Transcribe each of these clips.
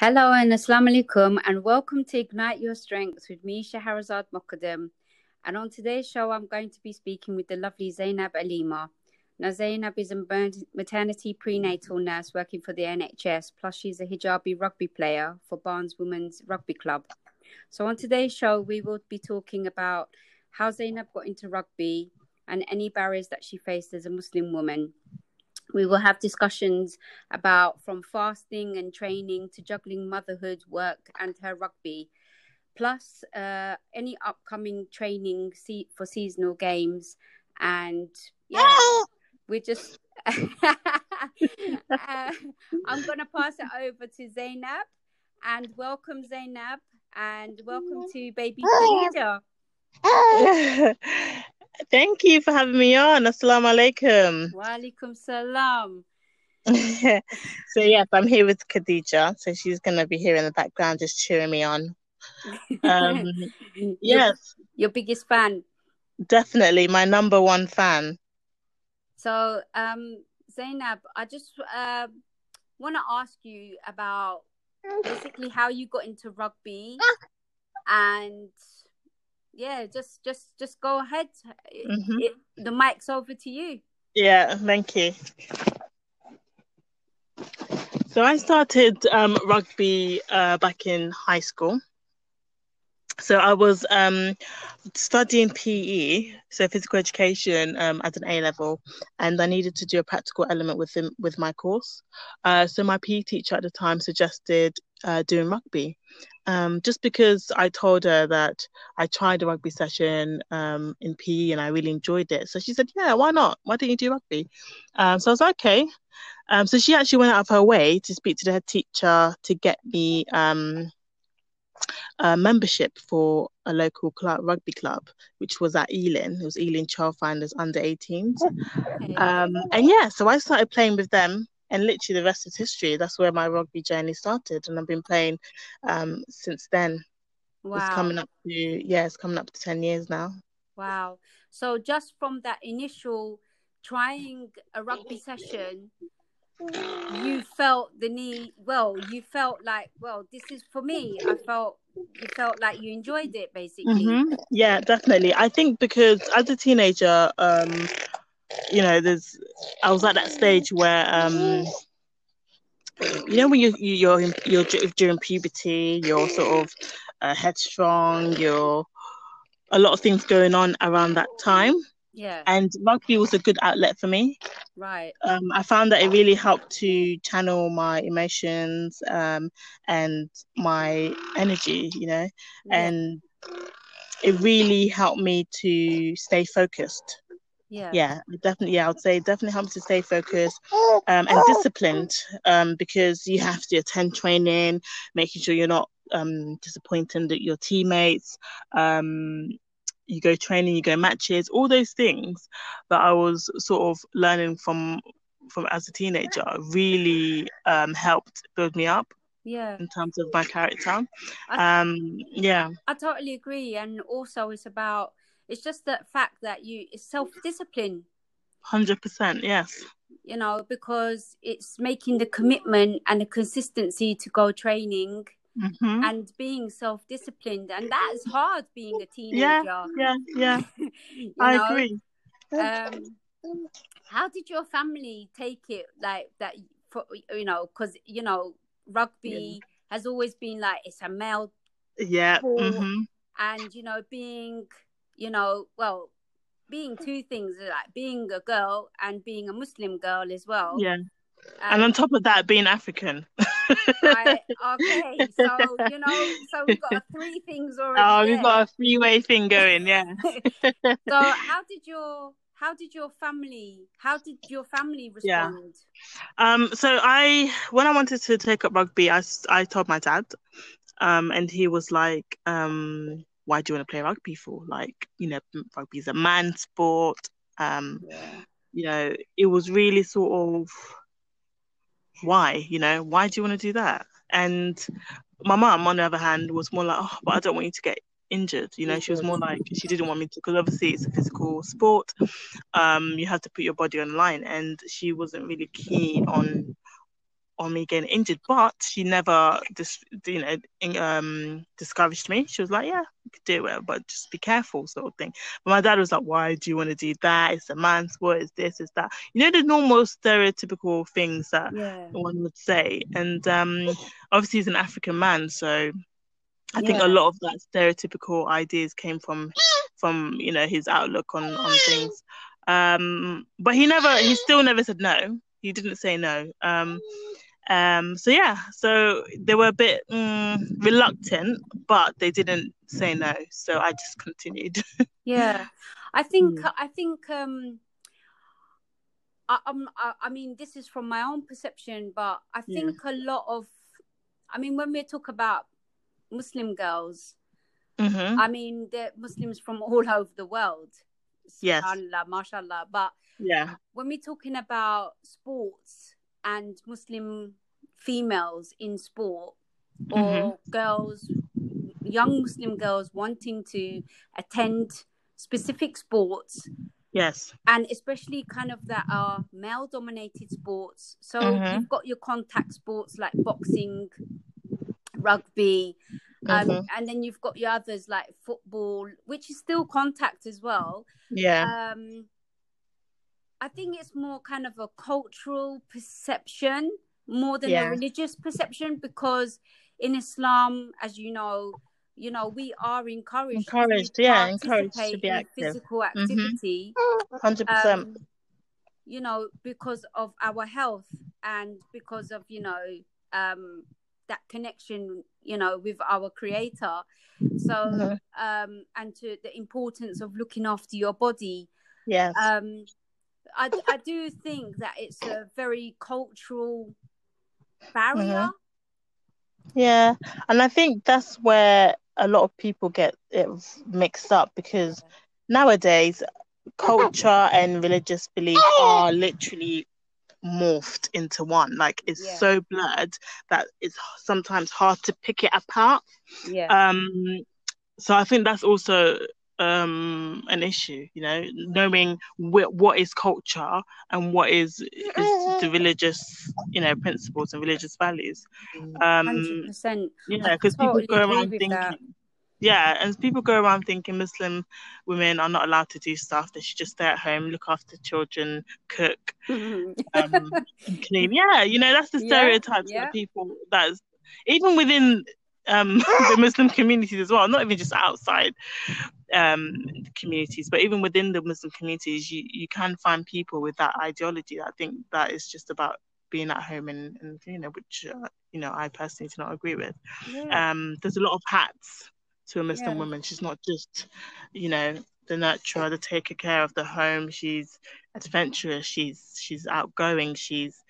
Hello and Assalamu alaikum and welcome to Ignite Your Strengths with me, Shahrazad Mokadem. And on today's show, I'm going to be speaking with the lovely Zainab Alima. Now, Zainab is a maternity prenatal nurse working for the NHS, plus she's a hijabi rugby player for Barnes Women's Rugby Club. So on today's show, we will be talking about how Zainab got into rugby and any barriers that she faced as a Muslim woman we will have discussions about from fasting and training to juggling motherhood, work, and her rugby, plus uh, any upcoming training se- for seasonal games. And yeah, we just. uh, I'm going to pass it over to Zainab and welcome Zainab and welcome to baby. Thank you for having me on. Assalamu alaikum. Wa alaikum salam. so yes, I'm here with Khadija. So she's gonna be here in the background just cheering me on. Um, yes. Your, your biggest fan. Definitely my number one fan. So um Zainab, I just uh, want to ask you about basically how you got into rugby and yeah, just just just go ahead. Mm-hmm. It, the mic's over to you. Yeah, thank you. So I started um, rugby uh, back in high school. So I was um, studying PE, so physical education, um, at an A level, and I needed to do a practical element with with my course. Uh, so my PE teacher at the time suggested uh, doing rugby, um, just because I told her that I tried a rugby session um, in PE and I really enjoyed it. So she said, "Yeah, why not? Why don't you do rugby?" Um, so I was like, "Okay." Um, so she actually went out of her way to speak to the head teacher to get me um, a membership for a local club, rugby club, which was at Ealing. It was Ealing Trailfinders under 18s. Um, and yeah, so I started playing with them and literally the rest is history. That's where my rugby journey started, and I've been playing um, since then. Wow. It's coming up to yeah, it's coming up to ten years now. Wow. So just from that initial trying a rugby session, you felt the need. Well, you felt like, well, this is for me. I felt you felt like you enjoyed it, basically. Mm-hmm. Yeah, definitely. I think because as a teenager, um, you know, there's I was at that stage where um you know when you, you you're you're during puberty, you're sort of uh, headstrong, you're a lot of things going on around that time. Yeah. And rugby was a good outlet for me. Right. Um, I found that it really helped to channel my emotions um, and my energy, you know, yeah. and it really helped me to stay focused yeah yeah definitely yeah i would say definitely helps to stay focused um, and disciplined um, because you have to attend training making sure you're not um, disappointing your teammates um, you go training you go matches all those things that i was sort of learning from from as a teenager really um, helped build me up yeah in terms of my character I, um yeah i totally agree and also it's about it's just the fact that you it's self discipline. Hundred percent, yes. You know, because it's making the commitment and the consistency to go training mm-hmm. and being self disciplined, and that is hard being a teenager. Yeah, yeah, yeah. I know? agree. Um, how did your family take it? Like that, for you know, because you know, rugby yeah. has always been like it's a male. Yeah. Mm-hmm. And you know, being you know, well, being two things like being a girl and being a Muslim girl as well. Yeah. Um, and on top of that, being African. right. Okay. So you know, so we've got three things already. Oh, we've there. got a three-way thing going. Yeah. so how did your how did your family how did your family respond? Yeah. Um. So I when I wanted to take up rugby, I I told my dad, um, and he was like, um, why do you want to play rugby for? Like, you know, rugby is a man sport. Um, yeah. You know, it was really sort of why, you know, why do you want to do that? And my mum, on the other hand, was more like, oh, but I don't want you to get injured. You know, she was more like she didn't want me to because obviously it's a physical sport. Um, you have to put your body on line, and she wasn't really keen on on me getting injured, but she never just you know um discouraged me. She was like, "Yeah, you could do it, but just be careful," sort of thing. But my dad was like, "Why do you want to do that? It's a man's sport. It's this, it's that." You know the normal stereotypical things that yeah. one would say, and um obviously he's an African man, so I think Yeah. a lot of that stereotypical ideas came from from you know his outlook on on things. Um, but he never, he still never said no. He didn't say no. Um, um, so yeah, so they were a bit mm, reluctant, but they didn't say no. So I just continued. Yeah, I think Mm. I think um, I, um, I I mean this is from my own perception, but I Yeah. think a lot of, I mean when we talk about Muslim girls, hmm I mean they're Muslims from all over the world. Yes. Subhanallah, mashallah. But Yeah. when we're talking about sports and Muslim females in sport or Mm-hmm. girls, young Muslim girls wanting to attend specific sports Yes. and especially kind of that are male dominated sports. So Mhm. you've got your contact sports like boxing, rugby, um, Mhm. and then you've got your others like football, which is still contact as well Yeah. um i think it's more kind of a cultural perception more than Yeah. a religious perception because in islam as you know you know we are encouraged to Encouraged, yeah, encouraged to be active. Mm-hmm. physical activity Hundred percent. um, you know because of our health and because of you know um that connection you know with our creator so Mhm. um and to the importance of looking after your body Yes. um i i do think that it's a very cultural barrier Yeah, and I think that's where a lot of people get it mixed up because nowadays culture and religious belief are literally morphed into one. Like it's Yeah. so blurred that it's sometimes hard to pick it apart. yeah Um, so I think that's also um an issue, you know, knowing wh- what is culture and what is, is the religious, you know, principles and religious values. Um, 100% yeah, because totally people go around thinking, that. yeah, and people go around thinking Muslim women are not allowed to do stuff. They should just stay at home, look after children, cook, um, clean. Yeah, you know, that's the Yeah, stereotypes yeah. that people that's even within um the Muslim communities as well, not even just outside um communities, but even within the Muslim communities, you you can find people with that ideology. I think that is just about being at home and, and you know, which uh, you know, I personally do not agree with yeah. um there's a lot of hats to a Muslim Yeah. woman. She's not just, you know, the nurturer, the taker care of the home. She's adventurous. She's she's outgoing. She's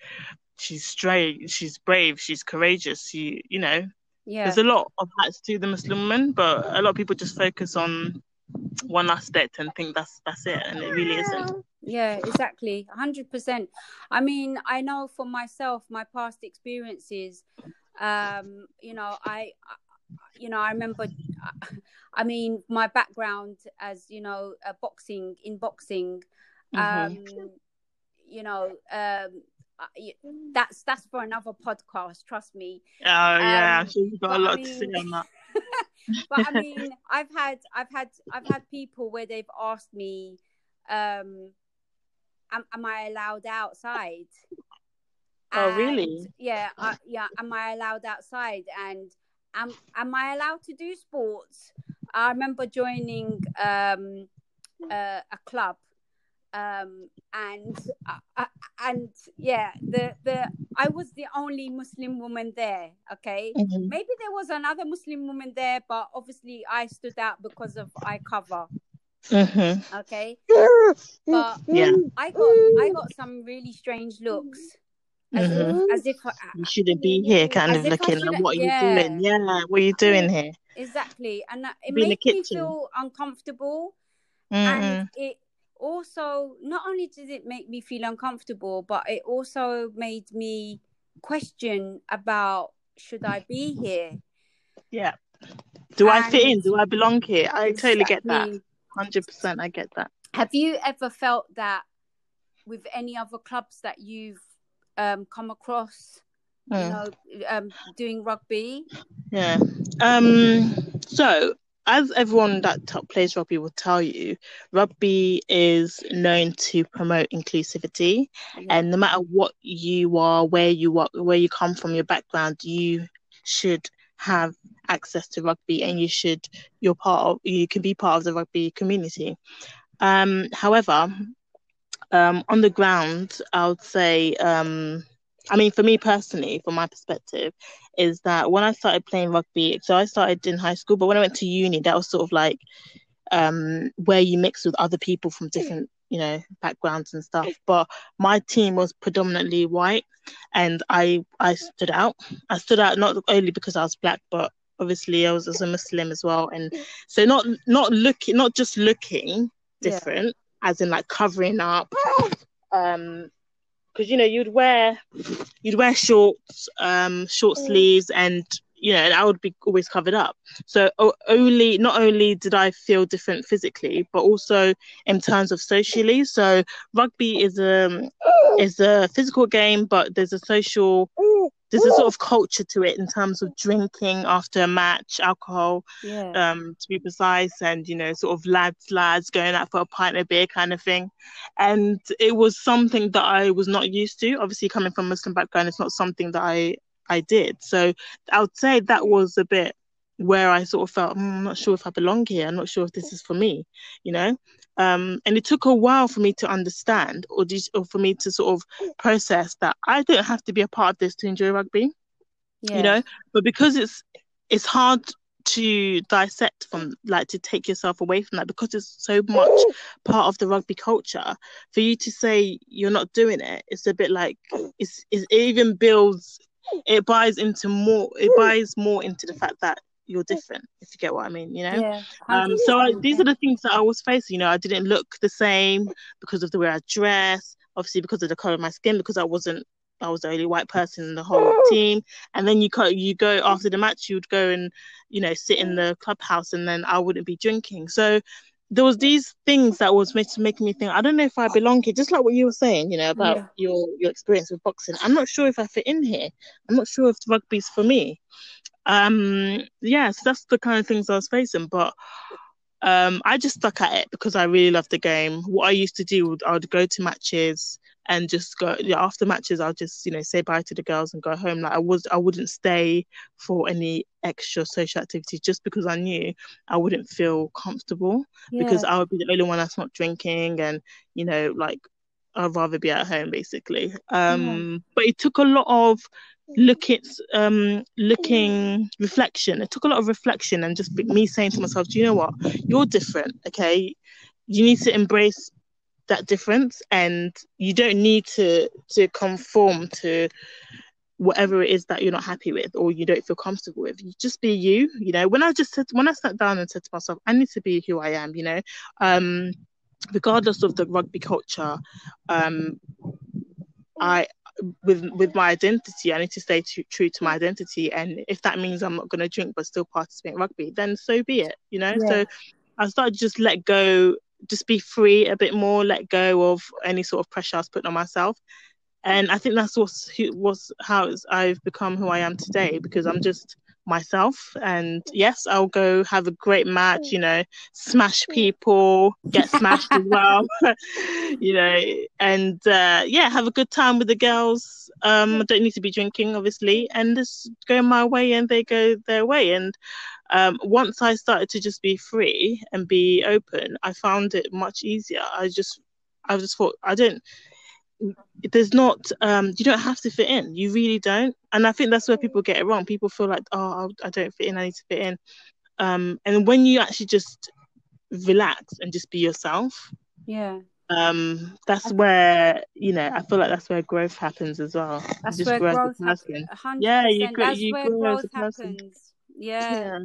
she's straight. She's brave. She's courageous. She, you know, yeah there's a lot of hats to the Muslim woman, but a lot of people just focus on one aspect and think that's that's it, and it really isn't. Yeah, exactly. 100%. I mean, I know for myself, my past experiences, um, you know, I, I- you know, I remember, I mean, my background as, you know, uh, boxing, in boxing, um, Mhm. you know, um, that's that's for another podcast. Trust me. Oh yeah, Um, she's got a I lot to say on that. but I mean, I've had, I've had, I've had people where they've asked me, um, am, am I allowed outside? Oh, And, really? Yeah, uh, yeah. Am I allowed outside? And am am I allowed to do sports? I remember joining um, uh, a club, um, and uh, uh, and yeah, the the I was the only Muslim woman there. Okay, Mhm. maybe there was another Muslim woman there, but obviously I stood out because of eye cover. Mhm. Okay, but Yeah. I got I got some really strange looks, as Mhm. if as if I, You shouldn't be here, kind of looking at shouldn't- what are yeah. you doing? Yeah, what are you doing here? exactly, and that- it Be made me feel uncomfortable, and it also not only did it make me feel uncomfortable, but it also made me question about should I be here? Yeah. Do I fit in? Do I belong here? I totally get that. Hundred percent, I get that. Have you ever felt that with any other clubs that you've um, come across you know, um, doing rugby? Yeah. Um. So, as everyone that t- plays rugby will tell you, rugby is known to promote inclusivity, Yeah. and no matter what you are, where you are, where you come from, your background, you should have access to rugby, and you should you're part of you can be part of the rugby community. Um. However, um, on the ground, I would say, um, I mean, for me personally, from my perspective, is that when I started playing rugby, so I started in high school, but when I went to uni, that was sort of like um, where you mix with other people from different, you know, backgrounds and stuff. But my team was predominantly white, and I I stood out. I stood out not only because I was black, but obviously I was as a Muslim as well, and so not not looking, not just looking Yeah. different, as in like covering up, um, because you know you'd wear you'd wear shorts, um, short sleeves, and you know, and I would be always covered up. So only not only did I feel different physically, but also in terms of socially. So rugby is a is a physical game, but there's a social there's a sort of culture to it in terms of drinking after a match, alcohol, Yeah. um, to be precise, and you know, sort of lads, lads going out for a pint of beer kind of thing. And it was something that I was not used to. Obviously, coming from a Muslim background, it's not something that I I did. So I would say that was a bit where I sort of felt "Hmm, I'm not sure if I belong here. I'm not sure if this is for me, you know. Um, and it took a while for me to understand, or, just, or for me to sort of process that I don't have to be a part of this to enjoy rugby yeah. you know but because it's it's hard to dissect from like to take yourself away from that because it's so much part of the rugby culture for you to say you're not doing it it's a bit like it's, it's it even builds it buys into more it buys more into the fact that you're different if you get what i mean you know Yeah. um, so I, these are the things that I was facing. You know, I didn't look the same because of the way I dress, obviously because of the color of my skin, because I wasn't, I was the only white person in the whole team. And then you co- you go after the match, you'd go and, you know, sit in the clubhouse, and then I wouldn't be drinking. So there was these things that was make- making me think, I don't know if I belong here. Just like what you were saying, you know, about Yeah. your your experience with boxing. I'm not sure if I fit in here. I'm not sure if rugby's for me um yeah so that's the kind of things i was facing but um i just stuck at it because i really loved the game what i used to do i would go to matches and just go yeah, after matches i'll just you know say bye to the girls and go home. Like i was i wouldn't stay for any extra social activity just because i knew i wouldn't feel comfortable because i would be the only one that's not drinking and you know like i'd rather be at home basically. Um but it took a lot of look at um looking reflection. It took a lot of reflection and just me saying to myself do you know what? You're different okay? You need to embrace that difference and you don't need to to conform to whatever it is that you're not happy with or you don't feel comfortable with. You just be you you know. When i just said when i sat down and said to myself i need to be who i am you know um regardless of the rugby culture um i with with my identity i need to stay true, true to my identity. And if that means i'm not going to drink but still participate in rugby then so be it you know. Yeah. so i started to just let go just be free a bit more let go of any sort of pressure i was putting on myself. And i think that's what's who was how i've become who i am today because i'm just myself. And yes i'll go have a great match you know smash people get smashed as well you know. And uh yeah have a good time with the girls. Um i don't need to be drinking obviously. And just go my way and they go their way. And um once i started to just be free and be open i found it much easier. I just i just thought i don't there's not um you don't have to fit in. You really don't. And i think that's where people get it wrong. People feel like oh i don't fit in. I need to fit in. Um and when you actually just relax and just be yourself Yeah. um that's where you know i feel like that's where growth happens as well. That's just where grow growth happens. Yeah, you grow- That's you where grow growth happens. Yeah. yeah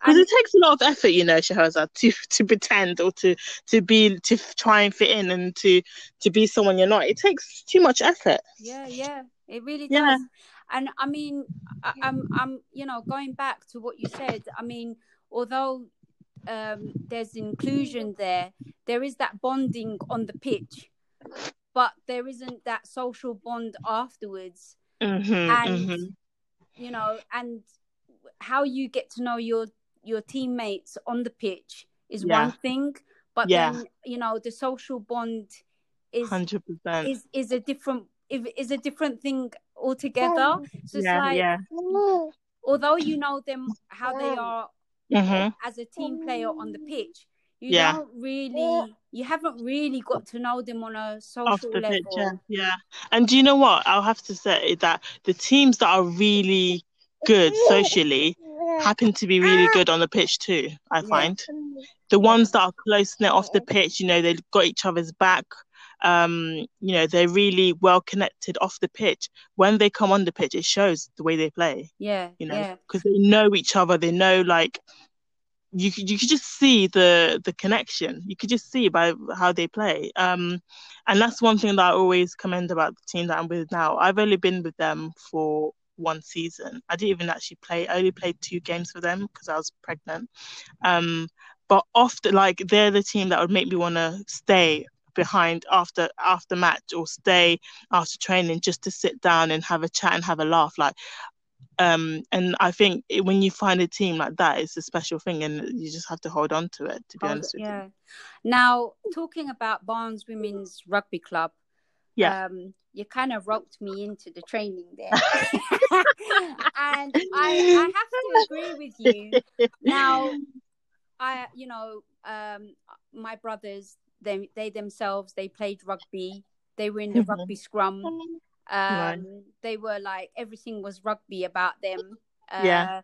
because it takes a lot of effort you know Shahrazad, to to pretend or to to be to try and fit in and to to be someone you're not it takes too much effort Yeah, yeah, it really Yeah. does. And I mean, I, I'm, I'm, you know, going back to what you said. I mean, although um, there's inclusion there, there is that bonding on the pitch, but there isn't that social bond afterwards. Mm-hmm, and mm-hmm. you know, and how you get to know your your teammates on the pitch is Yeah. one thing, but Yeah. then you know the social bond is Hundred percent. is is a different is a different thing altogether. So it's Yeah, like yeah. although you know them how they are Mm-hmm. as a team player on the pitch, you Yeah. don't really you haven't really got to know them on a social Off the level. pitch, yeah. yeah. And do you know what? I'll have to say that the teams that are really good socially happen to be really good on the pitch too. I Yeah. find the ones that are close knit off the pitch, you know, they've got each other's back. Um, you know, they're really well connected off the pitch. When they come on the pitch, it shows the way they play. Yeah, You know, yeah, because they know each other. They know like you could you could just see the the connection. You could just see by how they play. Um, and that's one thing that I always commend about the team that I'm with now. I've only been with them for one season. I didn't even actually play. I only played two games for them because I was pregnant. Um, but often like they're the team that would make me want to stay behind after after match or stay after training just to sit down and have a chat and have a laugh like um and i think it, when you find a team like that it's a special thing and you just have to hold on to it to be Hold- honest with yeah. Now talking about Barnes Women's Rugby Club, Yeah. um, you kind of roped me into the training there, and I I have to agree with you. Now, I you know um my brothers they they themselves they played rugby. They were in the Mhm. rugby scrum. Um, Right. they were like everything was rugby about them. Uh, Yeah.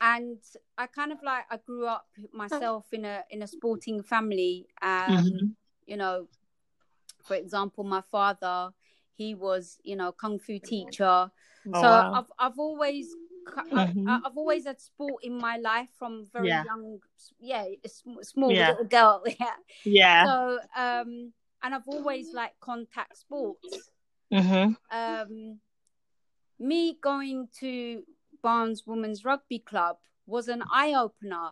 And I kind of like I grew up myself in a in a sporting family. Um, Mhm. You know, for example, my father he was you know kung fu teacher. Oh, so wow. I've I've always Mhm. I, I've always had sport in my life from very Yeah. young. Yeah, a small Yeah. little girl. Yeah. yeah So um, and I've always liked contact sports Mm-hmm. um, me going to Barnes Women's Rugby Club was an eye opener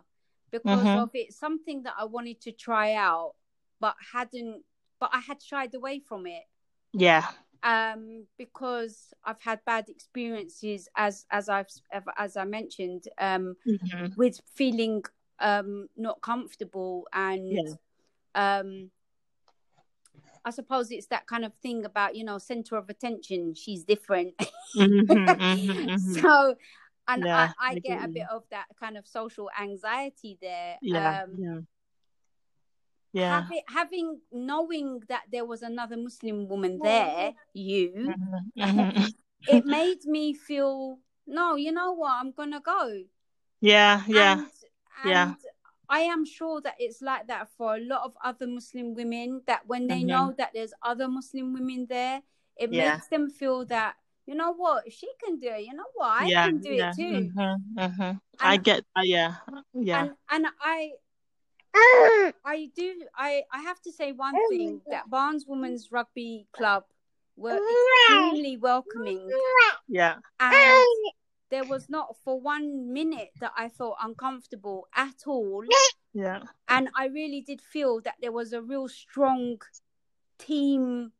because Mhm. of it's something that I wanted to try out, but hadn't, but I had shied away from it yeah um, because I've had bad experiences as as I've as I mentioned um, hmm with feeling um, not comfortable and Yeah. um, I suppose it's that kind of thing about you know center of attention. She's different, hmm hmm so and Yeah, I, I get a bit of that kind of social anxiety there. yeah um, yeah yeah Having, having knowing that there was another Muslim woman there, you, Mhm. it made me feel no. You know what? I'm gonna go. yeah yeah And, Yeah. I am sure that it's like that for a lot of other Muslim women. That when they Mhm. know that there's other Muslim women there, it Yeah. makes them feel that you know what she can do it. You know what I yeah can do yeah it too. hmm hmm I get uh, yeah yeah And and I I do I I have to say one thing. That Barnes Women's Rugby Club were extremely welcoming. Yeah. And there was not for one minute that I felt uncomfortable at all. yeah. And I really did feel that there was a real strong team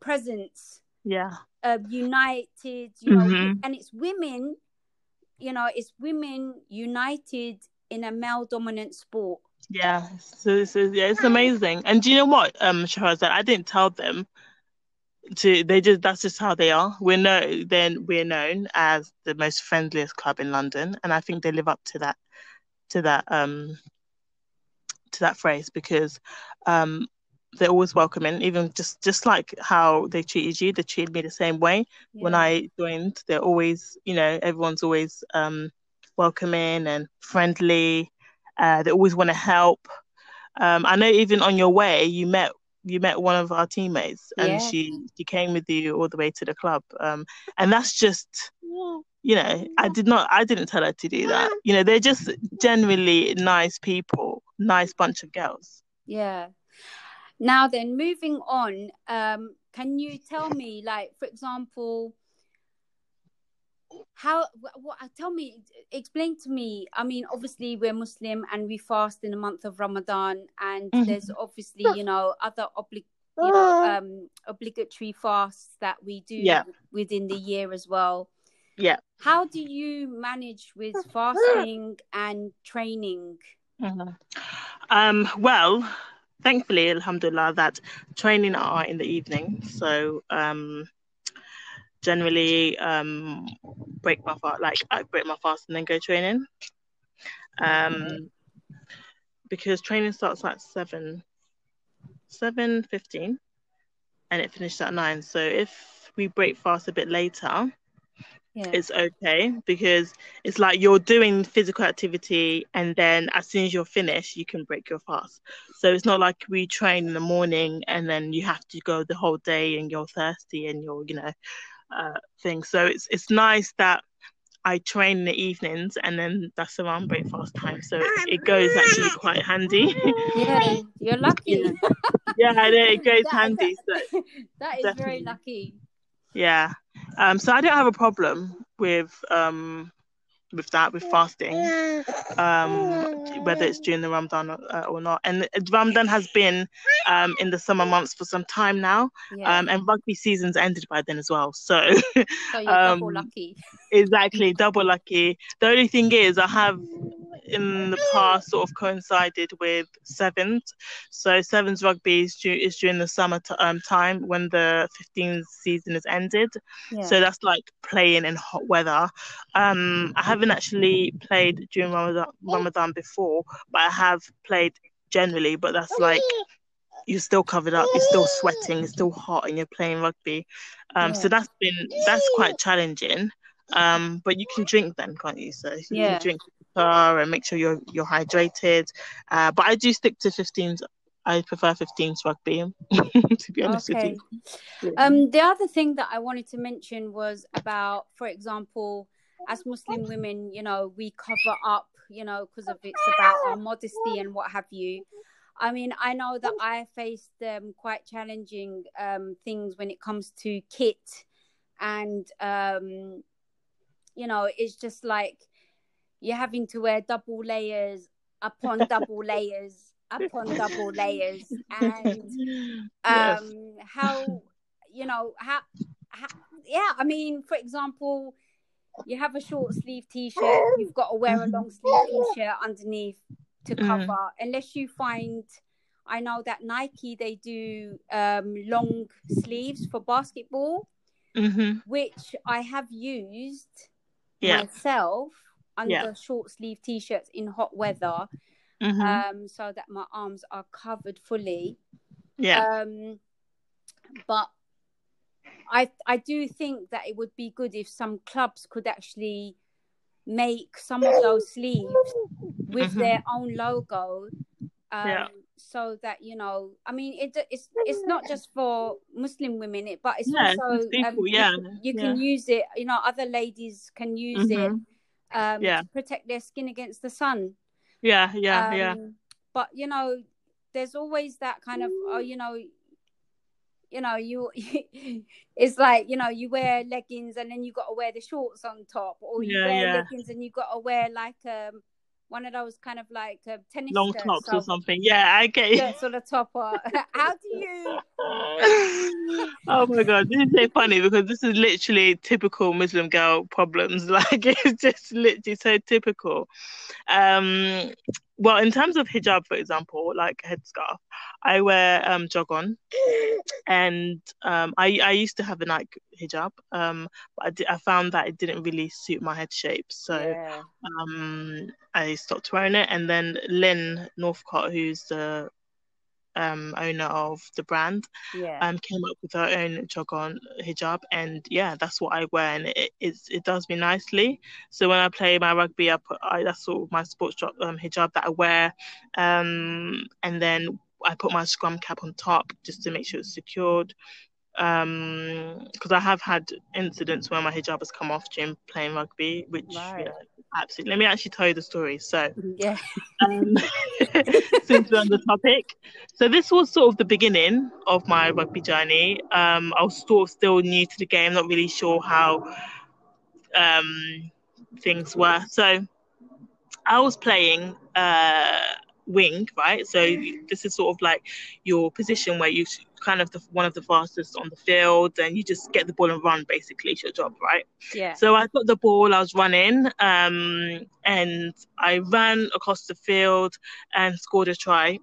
presence, yeah. Uh, united, you know, Mhm. and it's women, you know, it's women united in a male dominant sport. Yeah, so, so yeah, it's amazing. And do you know what, um, Shahrazad? I didn't tell them to. They just that's just how they are. We're no, then we're known as the most friendliest club in London, and I think they live up to that, to that, um, to that phrase because, um, they're always welcoming. Even just just like how they treated you, they treated me the same way when I joined. They're always, you know, everyone's always um, welcoming and friendly. Uh, they always want to help. Um, I know even on your way, you met you met one of our teammates, and Yeah. she she came with you all the way to the club. Um, and that's just, you know, I did not, I didn't tell her to do that. You know, they're just genuinely nice people, nice bunch of girls. Yeah. Now then, moving on, um, can you tell me, like, for example, how? What? Tell me, explain to me. I mean, obviously, we're Muslim and we fast in the month of Ramadan, and Mhm. there's obviously, you know, other obli- you know um obligatory fasts that we do Yeah. within the year as well. Yeah. How do you manage with fasting and training? Mhm. Um, well, thankfully, alhamdulillah, that training are in the evening. So um, generally, um, break my fast, like I break my fast and then go training. Um, because training starts at seven, seven fifteen, and it finishes at nine. So if we break fast a bit later, Yeah. it's okay because it's like you're doing physical activity and then as soon as you're finished you can break your fast so it's not like we train in the morning and then you have to go the whole day and you're thirsty and you're you know uh thing. So it's it's nice that I train in the evenings and then that's around breakfast time. So it, it goes actually quite handy. Yeah, you're lucky. yeah. I know, it goes That- handy so that is very lucky. Yeah. Um, so I don't have a problem with um with that with fasting, um, whether it's during the Ramadan or, uh, or not. And Ramadan has been um in the summer months for some time now, Yeah. um, and rugby season's ended by then as well. So so you're double um, lucky. exactly double lucky. The only thing is I have in the past sort of coincided with sevens. So sevens rugby is, du- is during the summer t- um, time when the 15th season is ended. Yeah. So that's like playing in hot weather. Um, I haven't actually played during Ramadan, Ramadan before, but I have played generally. But that's like you're still covered up, you're still sweating, it's still hot, and you're playing rugby. Um, so that's been that's quite challenging. Um, but you can drink then, can't you? So you Yeah. can drink and make sure you're you're hydrated. Uh, but I do stick to 15s. I prefer 15s rugby, to be honest okay. with you. Um, the other thing that I wanted to mention was about, for example, as Muslim women, you know, we cover up, you know, because of it's about our modesty and what have you. I mean, I know that I faced um, quite challenging um, things when it comes to kit, and um, you know, it's just like you're having to wear double layers upon double layers upon double layers, and Yes. um how you know how, how yeah i mean for example you have a short sleeve t-shirt you've got to wear a long sleeve t-shirt underneath to Mhm. cover unless you find i know that nike they do um long sleeves for basketball Mhm. which i have used Yeah. myself under Yeah. short sleeve t-shirts in hot weather Mhm. um so that my arms are covered fully yeah. um but i i do think that it would be good if some clubs could actually make some of those sleeves with Mhm. their own logo um Yeah. so that you know i mean it, it's it's not just for muslim women it but it's Yeah, also just people, um, yeah, you, you can use it you know other ladies can use it Mhm. Um Yeah. to protect their skin against the sun Yeah. Yeah. yeah. um, But you know, there's always that kind of oh, you know, you know, you it's like you know, you wear leggings and then you got to wear the shorts on top, or you Yeah, wear yeah. leggings and you got to wear like um one of those kind of like uh, tennis Long tops or something. Yeah, I get you. skirts on the top. Or, how do you? oh my god, this is so funny because this is literally typical Muslim girl problems. Like it's just literally so typical. Um, well, in terms of hijab, for example, like headscarf, I wear um jog on, and um, I I used to have a Nike hijab, um, but I, I found that it didn't really suit my head shape, so Yeah. um, I stopped wearing it. And then Lynn Northcott, who's the um, owner of the brand, Yeah. um, came up with her own jog on hijab, and yeah, that's what I wear, and it it does me nicely. So when I play my rugby, I put I, that's sort of my sports jo- um, hijab that I wear, um, and then I put my scrum cap on top just to make sure it's secured. Um, because I have had incidents where my hijab has come off during playing rugby, which Right. you know, absolutely. Let me actually tell you the story. So Yeah. um, since we're on the topic. So this was sort of the beginning of my rugby journey. Um, I was sort of still new to the game, not really sure how um, things were. So I was playing uh, wing, right? So this is sort of like your position where you kind of the, one of the fastest on the field, and you just get the ball and run. Basically, it's your job, right? Yeah. So I got the ball. I was running, um, and I ran across the field and scored a try.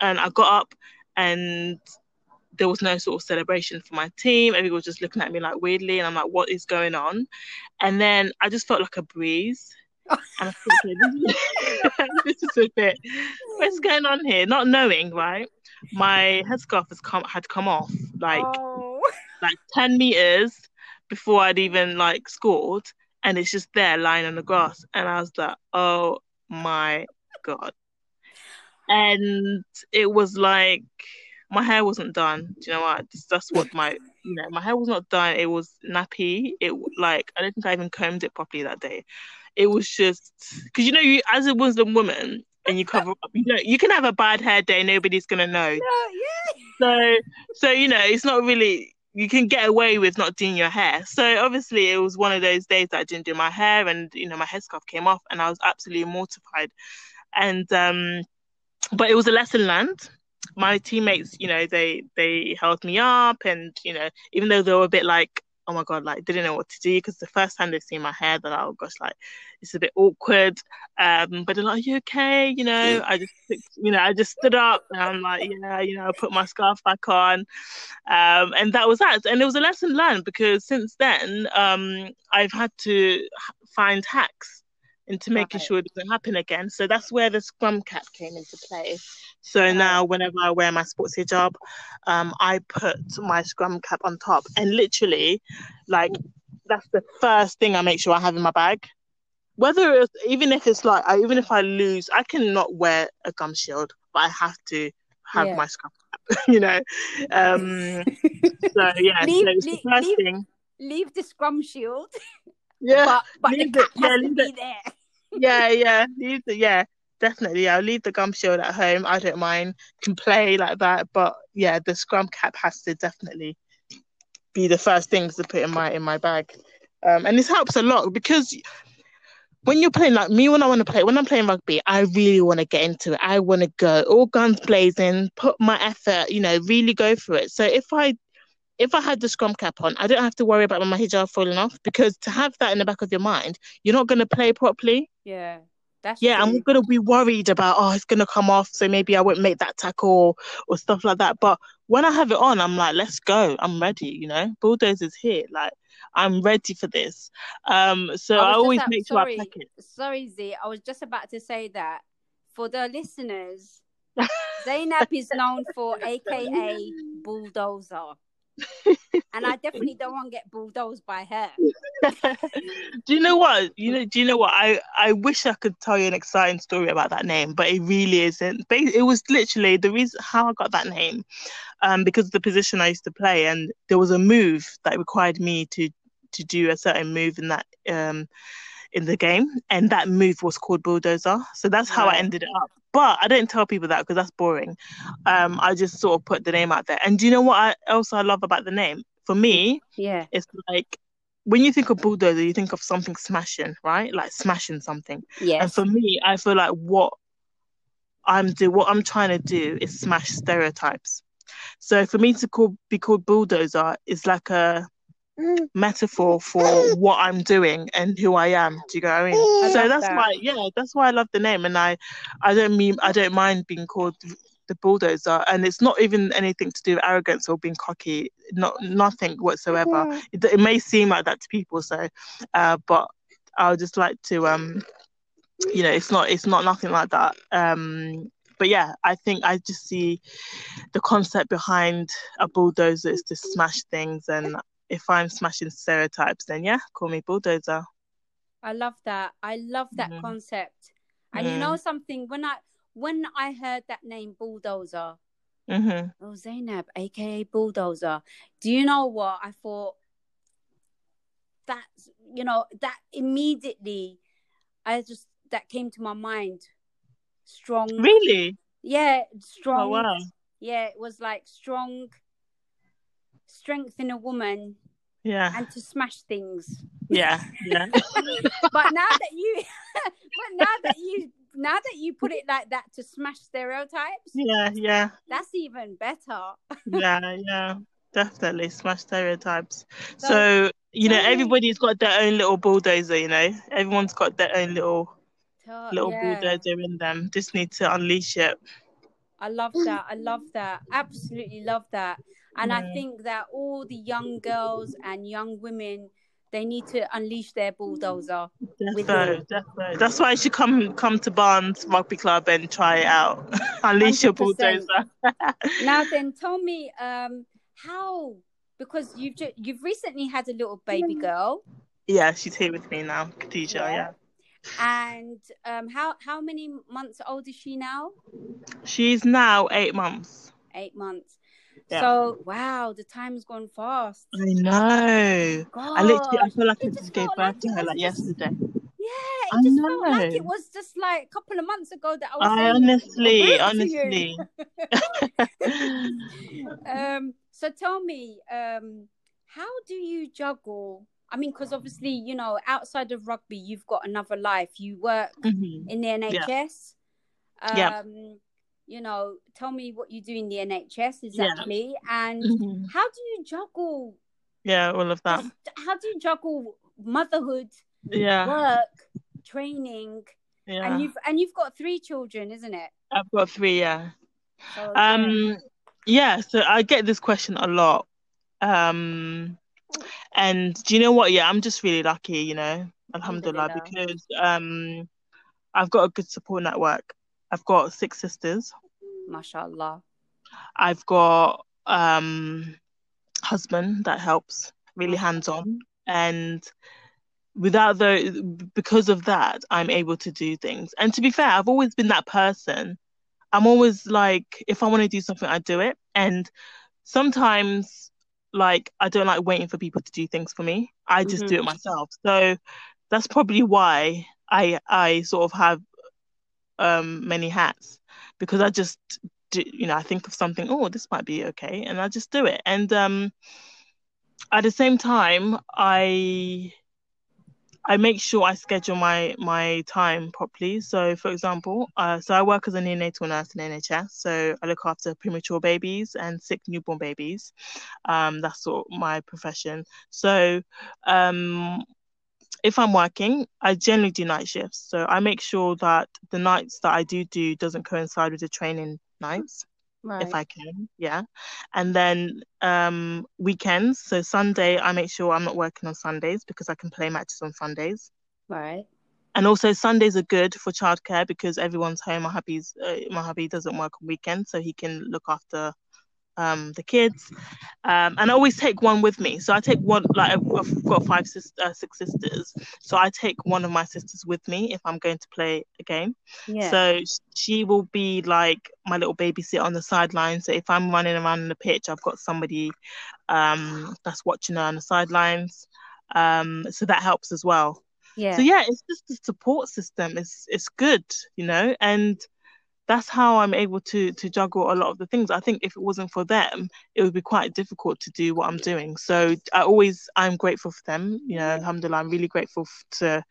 And I got up, and there was no sort of celebration for my team. Everyone was just looking at me like weirdly, and I'm like, "What is going on?" And then I just felt like a breeze, and I thought, okay, this, is a bit. What's going on here? Not knowing, right? My headscarf has come had come off like Oh. like ten meters before I'd even like scored, and it's just there lying on the grass, and I was like, "Oh my god!" And it was like my hair wasn't done. Do you know what? That's what my you know my hair was not done. It was nappy. It like I don't think I even combed it properly that day. It was just because you know you as a Muslim woman and you cover up. You know you can have a bad hair day. Nobody's gonna know. No, yeah. So so you know it's not really you can get away with not doing your hair. So obviously it was one of those days that I didn't do my hair and you know my headscarf came off and I was absolutely mortified. And um but it was a lesson learned. My teammates, you know, they they held me up and you know, even though they were a bit like oh my god, like didn't know what to do because the first time they've seen my hair, they're like, oh gosh, like it's a bit awkward. Um, but they're like, Are you okay? You know, I just, you know, I just stood up and I'm like, yeah, you know, I put my scarf back on, um, and that was that. And it was a lesson learned because since then, um, I've had to find hacks into making Right. sure it doesn't happen again. So that's where the scrum cap came into play. So now, whenever I wear my sports hijab, um, I put my scrum cap on top, and literally, like, that's the first thing I make sure I have in my bag. Whether it's even if it's like, I, even if I lose, I cannot wear a gum shield, but I have to have Yeah. my scrum cap. you know, um, so yeah, Leave- so it's leave- the first leave- thing. Leave the scrum shield, Yeah, but but the leave cap it- yeah, leave it. there. yeah, yeah, leave the yeah, definitely. I'll leave the gum shield at home. I don't mind. Can play like that, but yeah, the scrum cap has to definitely be the first things to put in my in my bag. Um, and this helps a lot because when you're playing like me, when I want to play, when I'm playing rugby, I really want to get into it. I want to go all guns blazing, put my effort, you know, really go for it. So if I if I had the scrum cap on, I don't have to worry about my hijab falling off because to have that in the back of your mind, you're not going to play properly. Yeah, that's Yeah, true. I'm gonna be worried about oh it's gonna come off, so maybe I won't make that tackle or, or stuff like that. But when I have it on, I'm like, let's go. I'm ready, you know. Bulldozer's here. Like I'm ready for this. Um so I I, always at- make sorry. sure I pack it. Sorry, Z. I was just about to say that for the listeners, Zainab is known for AKA bulldozer. And I definitely don't want to get bulldozed by her. do you know what? You know, do you know what? I, I wish I could tell you an exciting story about that name, but it really isn't. It was literally the reason how I got that name, um, because of the position I used to play, and there was a move that required me to to do a certain move in that um in the game, and that move was called bulldozer. So that's how I ended it up. But I don't tell people that because that's boring. Um, I just sort of put the name out there. And do you know what I, else I love about the name? For me, Yeah. it's like when you think of bulldozer, you think of something smashing, right? Like smashing something. Yeah. And for me, I feel like what I'm do what I'm trying to do is smash stereotypes. So for me to call be called bulldozer is like a metaphor for what I'm doing and who I am. Do you get what I mean? I so that's that. why, yeah, that's why I love the name, and I, I don't mean I don't mind being called the bulldozer, and it's not even anything to do with arrogance or being cocky. Not nothing whatsoever. It, it may seem like that to people, so, uh, but I would just like to, um, you know, it's not it's not nothing like that. Um, but yeah, I think I just see the concept behind a bulldozer is to smash things, and if I'm smashing stereotypes, then yeah, call me bulldozer. I love that. I love that Mhm. concept. And you Mm. know something? When I when I heard that name bulldozer, hmm oh Zainab, aka bulldozer. Do you know what I thought? That's you know that immediately, I just that came to my mind. Strong, Really? yeah, strong. Oh wow. Yeah, it was like strong strength in a woman Yeah. and to smash things. Yeah. Yeah. but now that you but now that you now that you put it like that to smash stereotypes, Yeah, yeah, that's even better. yeah, yeah. Definitely smash stereotypes. So, So, you know, everybody's got their own little bulldozer, you know. Everyone's got their own little little yeah. bulldozer in them. Just need to unleash it. I love that. I love that. Absolutely love that. And I think that all the young girls and young women, they need to unleash their bulldozer. With Defo, defo. That's why you should come come to Barnes Rugby Club and try it out. Unleash your 100%. bulldozer. Now then, tell me, um, how because you've ju- you've recently had a little baby girl, yeah, she's here with me now, Khadija. Yeah. Yeah. and um, how how many months old is she now? She's now eight months. Eight months. Yeah. So wow, the time's gone fast. I know. God, I literally, I feel like I just gave birth to her like yesterday. Yeah, it I just felt like it was just like a couple of months ago that I was I honestly, honestly. um so tell me um how do you juggle i mean because obviously you know outside of rugby you've got another life you work Mhm. in the nhs um Yeah. You know tell me what you do in the nhs exactly and Mhm. how do you juggle Yeah, all of that. how do you juggle motherhood Yeah, work training yeah. and you've and you've got three children isn't it I've got three. Yeah. so, yeah. Um, yeah. So I get this question a lot. Um, and do you know what? Yeah, I'm just really lucky. You know, Alhamdulillah, Alhamdulillah. because um, I've got a good support network. I've got six sisters. mashallah. I've got um husband that helps really hands on and without the because of that I'm able to do things. And to be fair I've always been that person. I'm always like if I want to do something I do it. And sometimes like I don't like waiting for people to do things for me. I just do it myself. So that's probably why I I sort of have um many hats because I just do, you know I think of something oh this might be okay and I just do it. And um at the same time I I make sure I schedule my my time properly. So for example uh, so I work as a neonatal nurse in NHS so I look after premature babies and sick newborn babies. Um that's sort of my profession. So um if I'm working, I generally do night shifts. So I make sure that the nights that I do do doesn't coincide with the training nights, right if I can. Yeah. And then um, weekends. So Sunday, I make sure I'm not working on Sundays because I can play matches on Sundays. right And also Sundays are good for childcare because everyone's home. My hubby's uh, my hubby doesn't work on weekends, so he can look after um the kids. Um, and I always take one with me. So I take one like I've got five sis- uh, six sisters, so I take one of my sisters with me if I'm going to play a game. yeah So she will be like my little babysitter on the sideline. So if I'm running around in the pitch, I've got somebody um that's watching her on the sidelines. Um, so that helps as well. yeah So yeah, it's just the support system. It's it's good, you know, and that's how I'm able to to juggle a lot of the things. I think if it wasn't for them, it would be quite difficult to do what I'm doing. So I always I'm grateful for them. You know, alhamdulillah, I'm really grateful to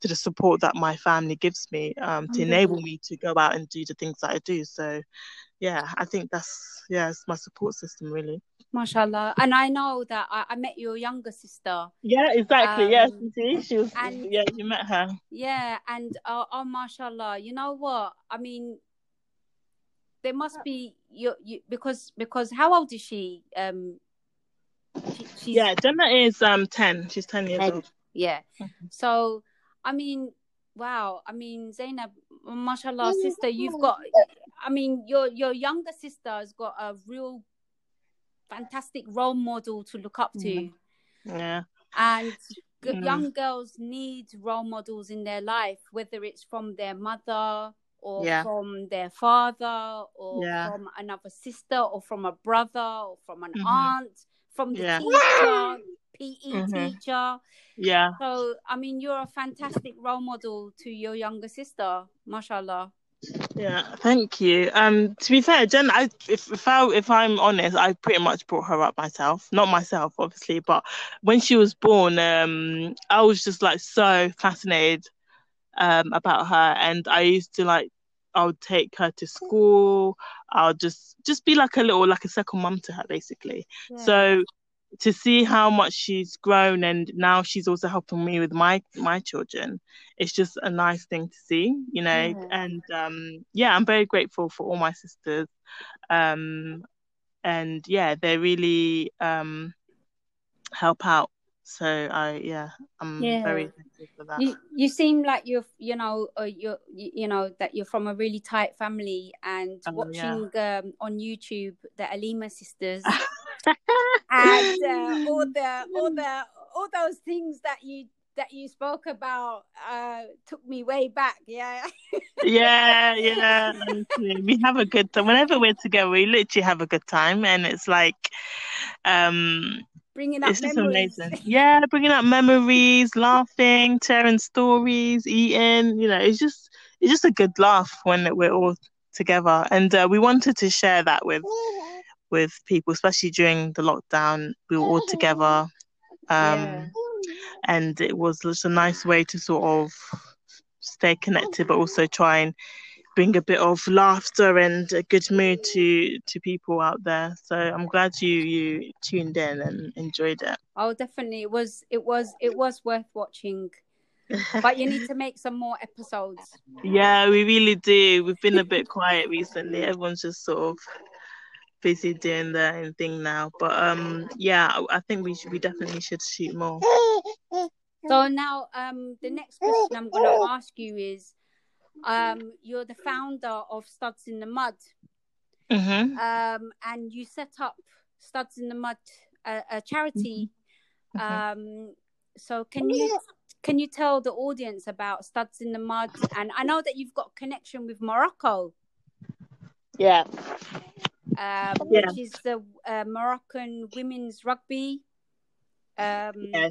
to the support that my family gives me um, to enable me to go out and do the things that I do. So yeah, I think that's yeah, it's my support system really. mashallah and i know that I, I met your younger sister Yeah, exactly. yes, Um, you see, she was and- yeah, you met her. yeah and uh, oh mashallah you know what i mean there must be you, you because because how old is she um she, Yeah, Gemma is um ten. She's ten years 10. old. yeah Mhm. so i mean wow i mean zainab mashallah sister you've got i mean your your younger sister has got a real fantastic role model to look up to Mhm. Yeah. and g- Mm. young girls need role models in their life whether it's from their mother or Yeah. from their father or Yeah. from another sister or from a brother or from an Mhm. aunt from the Yeah. teacher pe Mhm. teacher Yeah. so i mean you're a fantastic role model to your younger sister mashallah Yeah, thank you. Um, to be fair, Jen, I if if I if I'm honest, I pretty much brought her up myself. Not myself, obviously, but when she was born, um, I was just like so fascinated um, about her, and I used to like I would take her to school. I'll just just be like a little like a second mum to her basically. Yeah. So to see how much she's grown and now she's also helping me with my my children it's just a nice thing to see you know yeah. and um yeah i'm very grateful for all my sisters um and yeah they really um help out so I yeah, I'm yeah. very thankful for that. You you seem like you're you know uh, you're you know that you're from a really tight family and oh, watching yeah. um, on YouTube the Alima sisters and uh, all the all the all those things that you that you spoke about uh, took me way back. Yeah. yeah, yeah. we have a good time. Whenever we're together, we literally have a good time, and it's like, um, bringing up it's memories. just amazing. Yeah, bringing up memories, laughing, telling stories, eating. You know, it's just it's just a good laugh when we're all together, and uh, we wanted to share that with with people, especially during the lockdown. We were all together, um, yeah. and it was just a nice way to sort of stay connected, but also try and bring a bit of laughter and a good mood to to people out there. So I'm glad you you tuned in and enjoyed it. Oh, definitely, it was it was it was worth watching. but you need to make some more episodes. Yeah, we really do. We've been a bit quiet recently. Everyone's just sort of busy doing their own thing now. But um, yeah, I think we should. We definitely should shoot more. So now, um, the next question I'm going to ask you is, um, you're the founder of Studs in the Mud, mm-hmm. um, and you set up Studs in the Mud, a, a charity. Mm-hmm. Um, so can you can you tell the audience about Studs in the Mud? And I know that you've got connection with Morocco. Yeah. Um, yeah. which is the uh, Moroccan women's rugby um, yeah.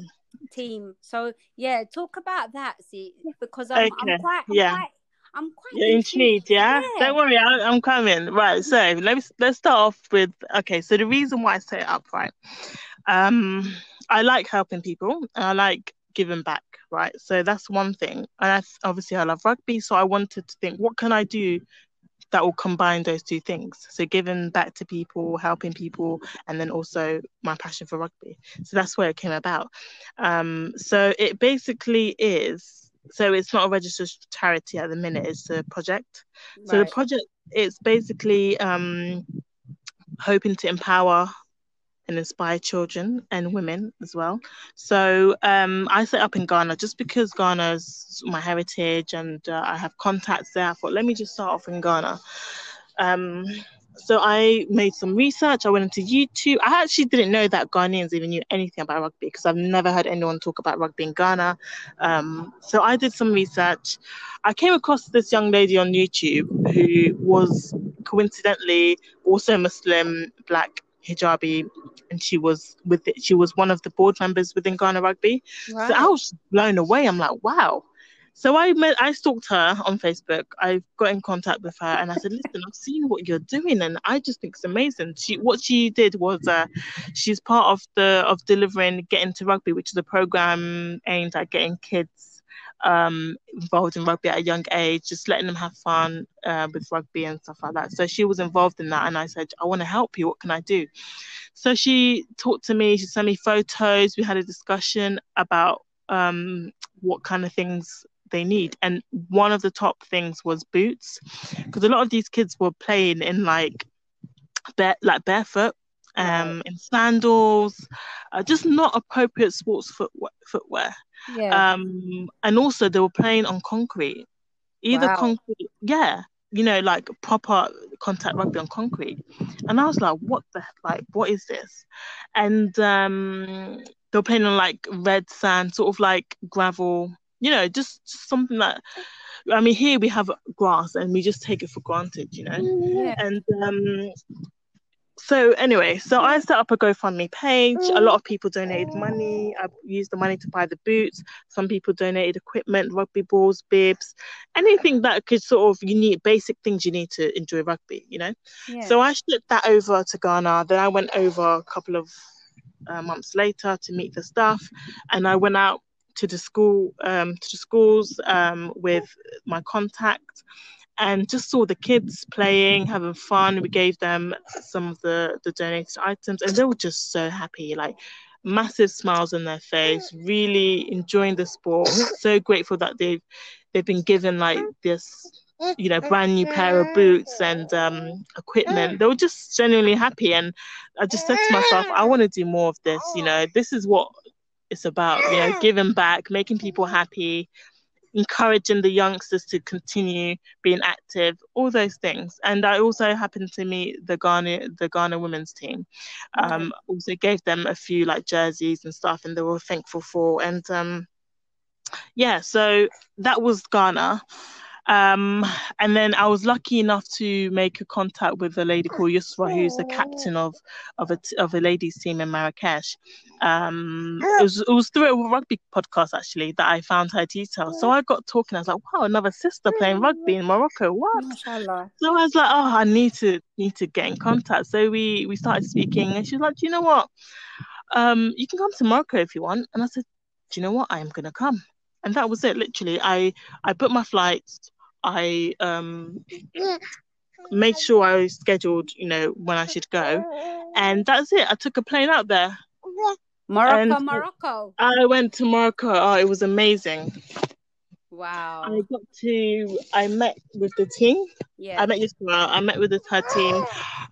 team. So yeah, talk about that, see, because I'm, okay. I'm quite, I'm yeah. quite I'm quite You're intrigued, yeah? yeah? Don't worry, I, am coming. Right, so let me let's start off with okay. So the reason why I set it up, right? Um, I like helping people, and I like giving back, right? So that's one thing, and I, obviously I love rugby, so I wanted to think, what can I do that will combine those two things. So giving back to people, helping people, and then also my passion for rugby. So that's where it came about. Um, so it basically is so it's not a registered charity at the minute it's a project. Right. so the project it's basically um, hoping to empower and inspire children and women as well. So um, i set up in ghana just because ghana's my heritage and uh, i have contacts there. I thought let me just start off in ghana. Um, so I made some research. I went into YouTube. I actually didn't know that Ghanaians even knew anything about rugby because I've never heard anyone talk about rugby in Ghana. Um, so I did some research. I came across this young lady on YouTube who was coincidentally also Muslim, black, hijabi, and she was with it. She was one of the board members within Ghana Rugby. So I was blown away. I'm like, wow so I met, I stalked her on Facebook. I got in contact with her, and I said, "Listen, I've seen what you're doing, and I just think it's amazing." She, what she did was, uh, she's part of the of delivering Get Into Rugby, which is a program aimed at getting kids um, involved in rugby at a young age, just letting them have fun uh, with rugby and stuff like that. So she was involved in that, and I said, "I want to help you. What can I do?" So she talked to me. She sent me photos. We had a discussion about um, what kind of things they need. And one of the top things was boots, because a lot of these kids were playing in like bare, like barefoot, um, in sandals, uh, just not appropriate sports footwear. footwear. Yeah. Um, and also they were playing on concrete, either wow. concrete, yeah, you know, like proper contact rugby on concrete. And I was like, what the like, what is this? And um, they were playing on like red sand, sort of like gravel you know, just, something that I mean, here we have grass and we just take it for granted, you know. Yeah. And um, so anyway, so I set up a GoFundMe page. A lot of people donated money. I used the money to buy the boots. Some people donated equipment, rugby balls, bibs, anything that could sort of you need basic things you need to enjoy rugby, you know. Yeah. So I shipped that over to Ghana. Then I went over a couple of uh, months later to meet the staff, and I went out to the school um, to the schools um, with my contact and just saw the kids playing, having fun. We gave them some of the the donated items, and they were just so happy, like massive smiles on their face, really enjoying the sport. So grateful that they've they've been given like this you know brand new pair of boots and um, equipment they were just genuinely happy and i just said to myself i want to do more of this you know this is what it's about you know giving back making people happy encouraging the youngsters to continue being active, all those things. And I also happened to meet the Ghana the Ghana women's team. Um, Also gave them a few like jerseys and stuff, and they were thankful for. And um, yeah, so that was Ghana. Um, and then I was lucky enough to make a contact with a lady called Yusra, who's the captain of of a of a ladies team in Marrakesh. Um, it was it was through a rugby podcast actually that I found her details. So I got talking. I was like, wow, another sister playing rugby in Morocco. What? Mashallah. So I was like, oh, I need to need to get in contact. So we we started speaking, and she's like, do you know what? Um, you can come to Morocco if you want. And I said, do you know what? I am gonna come. And that was it. Literally, I I booked my flights. I um made sure I scheduled, you know, when I should go, and that's it. I took a plane out there. Morocco, And- Morocco. I went to Morocco. Oh, it was amazing. Wow. I got to. I met with the team. yeah. I met Yusra. I met with the, her team.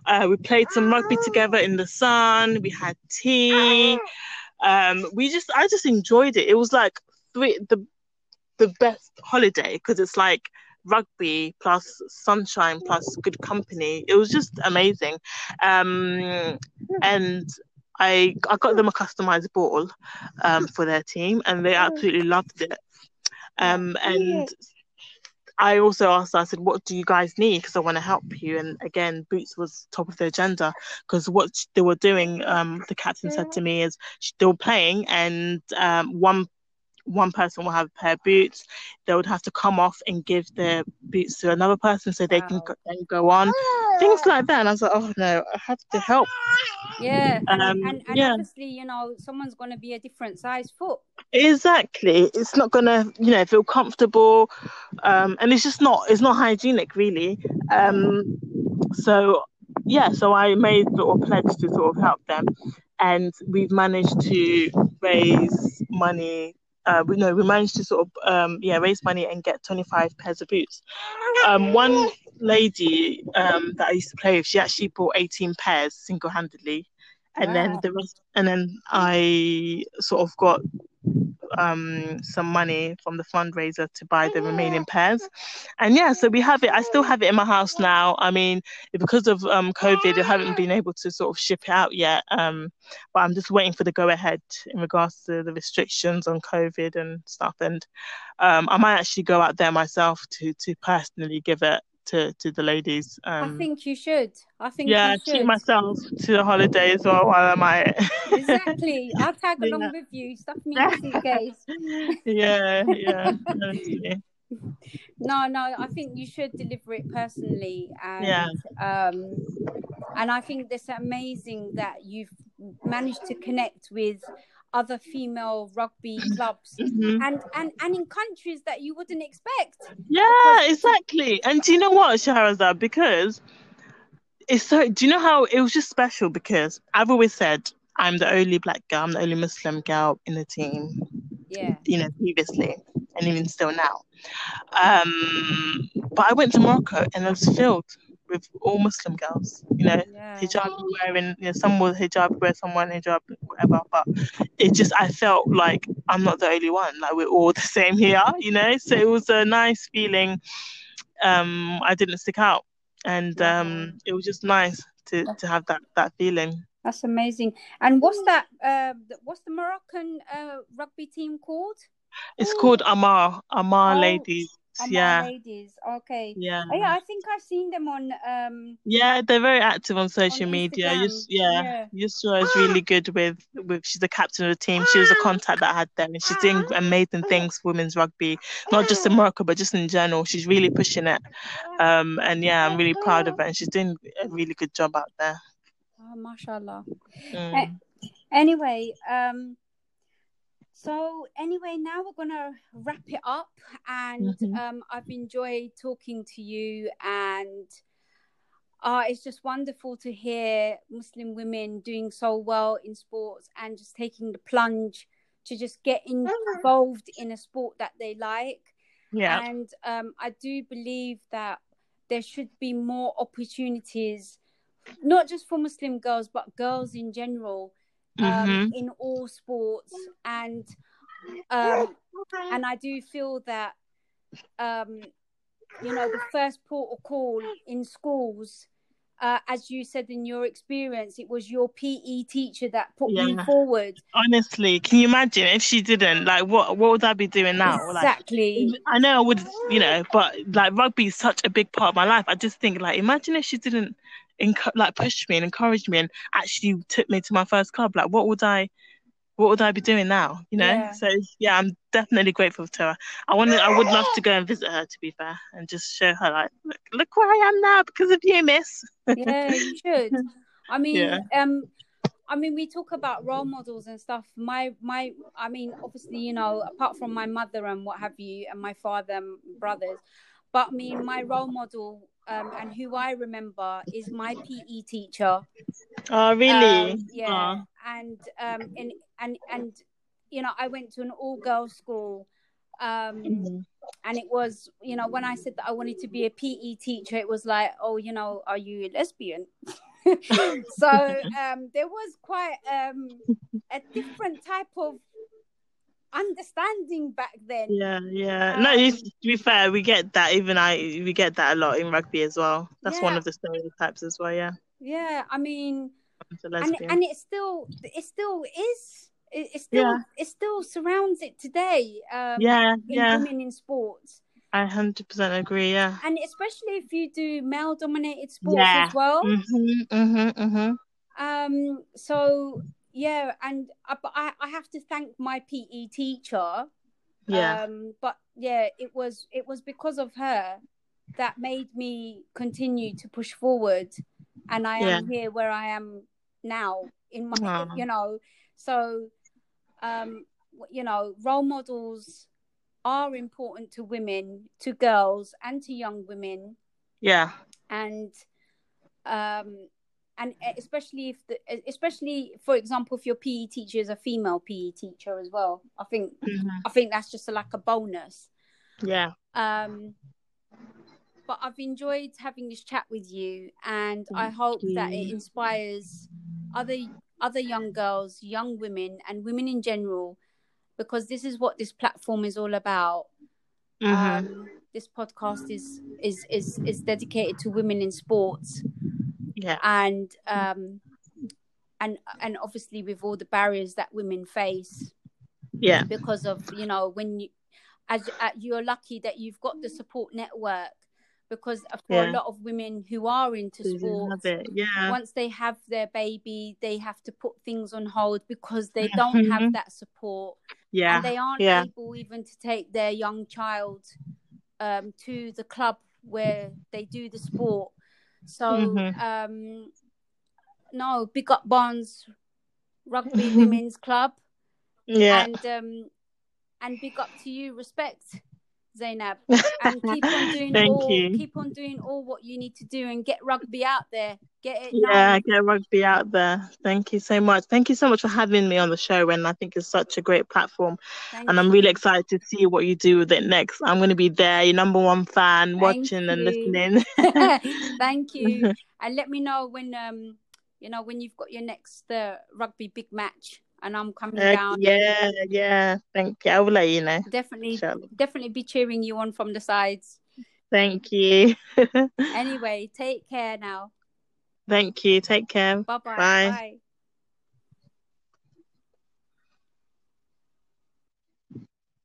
Uh, we played some rugby together in the sun. We had tea. Um, we just, I just enjoyed it. It was like three, the the best holiday because it's like rugby plus sunshine plus good company. It was just amazing. Um, and I I got them a customized ball um, for their team, and they absolutely loved it. Um, and I also asked, I said, what do you guys need? Because I want to help you. And again, boots was top of the agenda because what they were doing, um, the captain said to me is they were playing and um, one one person will have a pair of boots. They would have to come off and give their boots to another person so they can Wow. go, then go on. Things like that. And I was like, oh no, I have to help. Yeah. And, Um, and, and yeah. obviously, you know, someone's going to be a different size foot. Exactly. It's not gonna, you know, feel comfortable, um, and it's just not. It's not hygienic, really. Um, so yeah, so I made the little pledge to sort of help them, and we've managed to raise money. Uh, we know we managed to sort of um, yeah raise money and get 25 pairs of boots. Um, one lady um, that I used to play with, she actually bought 18 pairs single handedly, and then the rest, and then I sort of got um some money from the fundraiser to buy the remaining pairs. And yeah so we have it i still have it in my house now. I mean because of um covid i haven't been able to sort of ship it out yet um but i'm just waiting for the go ahead in regards to the restrictions on covid and stuff. And um i might actually go out there myself to to personally give it to to the ladies um I think you should. I think yeah you should. treat myself to the holiday as well while i'm at it Exactly. I'll tag Yeah. along with you. Stuff me in suitcase. yeah, yeah. No, no, I think you should deliver it personally, and Yeah. um, and I think it's amazing that you've managed to connect with other female rugby clubs Mhm. and and and in countries that you wouldn't expect. Yeah, exactly. And do you know what, Shahrazad? Because it's so. Do you know how it was just special? Because I've always said I'm the only black girl, I'm the only Muslim girl in the team. Yeah, You know, previously and even still now. Um, but I went to Morocco and it was filled with all Muslim girls. You know, yeah, hijab wearing, you know, some were hijab wear, someone hijab, whatever. But it just, I felt like I'm not the only one. Like we're all the same here, you know. So it was a nice feeling. Um, I didn't stick out, and um, it was just nice to to have that that feeling. that's amazing. And what's that? Uh, what's the Moroccan uh, rugby team called? It's called Amar Amar Oh, Ladies. Amar yeah, Ladies. Okay. yeah. Oh, yeah, I think I've seen them on. Um, Yeah, they're very active on social On media. Yus- yeah, yeah. Yusra is really good with with. She's the captain of the team. She was a contact that I had there, and she's doing amazing things for women's rugby, not just in Morocco, but just in general. She's really pushing it. Um, and yeah, I'm really proud of her, and she's doing a really good job out there. oh, mashallah. Mm. Eh, Anyway, um, So anyway, now we're gonna wrap it up, and Mhm. um, I've enjoyed talking to you, and uh, it's just wonderful to hear Muslim women doing so well in sports and just taking the plunge to just get involved in a sport that they like. Yeah. And um, I do believe that there should be more opportunities, not just for Muslim girls, but girls in general, um, Mhm. in all sports. And um, and I do feel that um, you know the first port of call in schools. Uh, as you said in your experience, it was your PE teacher that put Yeah. forward. Honestly, can you imagine if she didn't? Like, what what would I be doing now? Like, Exactly. I know I would, you know, but like rugby is such a big part of my life. I just think like, imagine if she didn't, like, pushed me and encouraged me and actually took me to my first club. Like, what would I, what would I be doing now? You know. Yeah. So yeah, I'm definitely grateful to her. I want to, I would love to go and visit her. To be fair, and just show her like, look, look where I am now because of you, Miss. yeah, you should. I mean, Yeah. um, I mean, we talk about role models and stuff. My, my, I mean, obviously, you know, apart from my mother and what have you, and my father and brothers, but I mean, my role model um, and who I remember is my PE teacher. Oh, really? Um, yeah, and um, and and and you know, I went to an all-girls school. Um, Mhm. and it was you know when i said that i wanted to be a pe teacher it was like oh you know are you a lesbian so um there was quite um a different type of understanding back then Yeah, yeah. No, Um, to be fair, we get that. Even I, we get that a lot in rugby as well. That's one of the stereotypes as well. Yeah, yeah i mean and and it still it still is it, it still Yeah. it still surrounds it today um yeah, in yeah. women in sports I hundred percent agree. Yeah. and especially if you do male dominated sports Yeah. as well Mm-hmm, mm-hmm, mm-hmm. Um. So yeah, and I, but I, I have to thank my PE teacher. Yeah. Um. But yeah, it was it was because of her that made me continue to push forward, and I am here where I am now in my you know. So, um, you know, role models are important to women, to girls, and to young women yeah. and um and especially if the especially for example if your PE teacher is a female PE teacher as well I think Mhm. I think that's just a, like a bonus Yeah. um but I've enjoyed having this chat with you and I hope that it inspires other other young girls young women and women in general because this is what this platform is all about Mhm. um this podcast is is is is dedicated to women in sports yeah. and um and and obviously with all the barriers that women face Yeah. because of you know when you as uh, you're lucky that you've got the support network because for a lot of women who are into sports. Yeah. once they have their baby they have to put things on hold because they don't have Mhm. that support Yeah. and they aren't Yeah. able even to take their young child um, to the club where they do the sport. So, Mhm. um, no, big up Barnes, Rugby Women's Club, Yeah. and um, and big up to you, respect, Zainab, and keep on doing Thank all you. keep on doing all what you need to do and get rugby out there, get it Yeah, done. get rugby out there. Thank you so much. Thank you so much for having me on the show, and I think it's such a great platform. Thank and I'm really excited to see what you do with it next. I'm going to be there, your number one fan, Thank watching and listening. Thank you. and let me know when um you know when you've got your next uh, rugby big match and I'm coming Uh, down. yeah, yeah. Thank you. I will let you know. Definitely Inshallah. definitely be cheering you on from the sides. Thank you. Anyway, take care now. Thank you. Take care. Bye-bye. Bye. Bye.